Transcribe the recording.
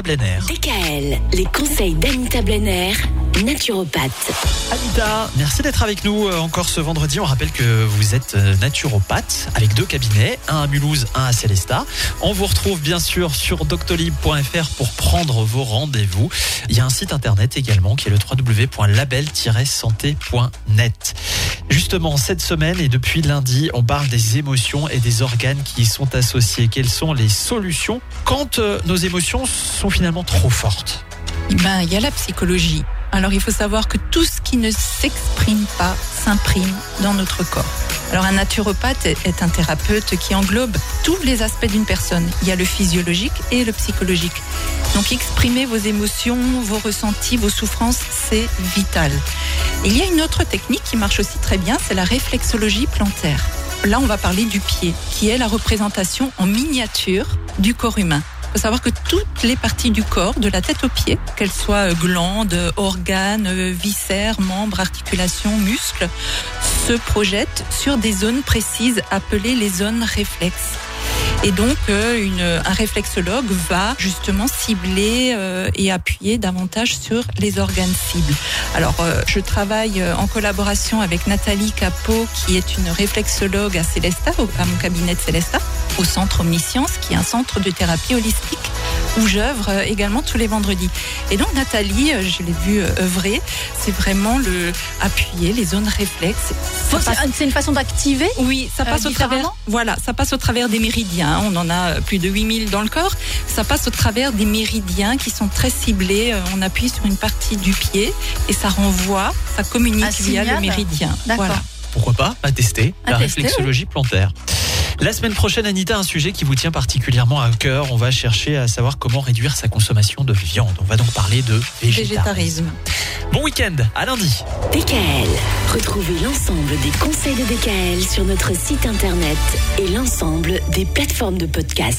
Blenner. DKL, les conseils d'Anita Blenner, naturopathe. Anita, merci d'être avec nous euh, encore ce vendredi. On rappelle que vous êtes euh, naturopathe avec deux cabinets, un à Mulhouse, un à Célestat. On vous retrouve bien sûr sur doctolib.fr pour prendre vos rendez-vous. Il y a un site internet également qui est le www.label-santé.net. Justement, cette semaine et depuis lundi, on parle des émotions et des organes qui y sont associés. Quelles sont les solutions quand euh, nos émotions sont finalement trop fortes? Ben, il y a la psychologie. Alors il faut savoir que tout ce qui ne s'exprime pas s'imprime dans notre corps. Alors un naturopathe est un thérapeute qui englobe tous les aspects d'une personne. Il y a le physiologique et le psychologique. Donc exprimer vos émotions, vos ressentis, vos souffrances, c'est vital. Il y a une autre technique qui marche aussi très bien, c'est la réflexologie plantaire. Là, on va parler du pied, qui est la représentation en miniature du corps humain. Il faut savoir que toutes les parties du corps, de la tête aux pieds, qu'elles soient glandes, organes, viscères, membres, articulations, muscles, se projettent sur des zones précises appelées les zones réflexes. Et donc, euh, une, un réflexologue va justement cibler euh, et appuyer davantage sur les organes cibles. Alors, euh, je travaille en collaboration avec Nathalie Capot, qui est une réflexologue à Célesta, à mon cabinet de Célesta, au centre Omniscience, qui est un centre de thérapie holistique où j'œuvre également tous les vendredis. Et donc Nathalie, je l'ai vu œuvrer, c'est vraiment le appuyer les zones réflexes. C'est une façon d'activer Oui, ça passe au travers. Voilà, ça passe au travers des méridiens. On en a plus de 8000 dans le corps. Ça passe au travers des méridiens qui sont très ciblés. On appuie sur une partie du pied et ça renvoie, ça communique via le méridien. Voilà. Pourquoi pas? À tester À la tester, réflexologie plantaire. La semaine prochaine, Anita, un sujet qui vous tient particulièrement à cœur. On va chercher à savoir comment réduire sa consommation de viande. On va donc parler de végétarisme. Végétarisme. Bon week-end, à lundi. DKL, retrouvez l'ensemble des conseils de DKL sur notre site internet et l'ensemble des plateformes de podcast.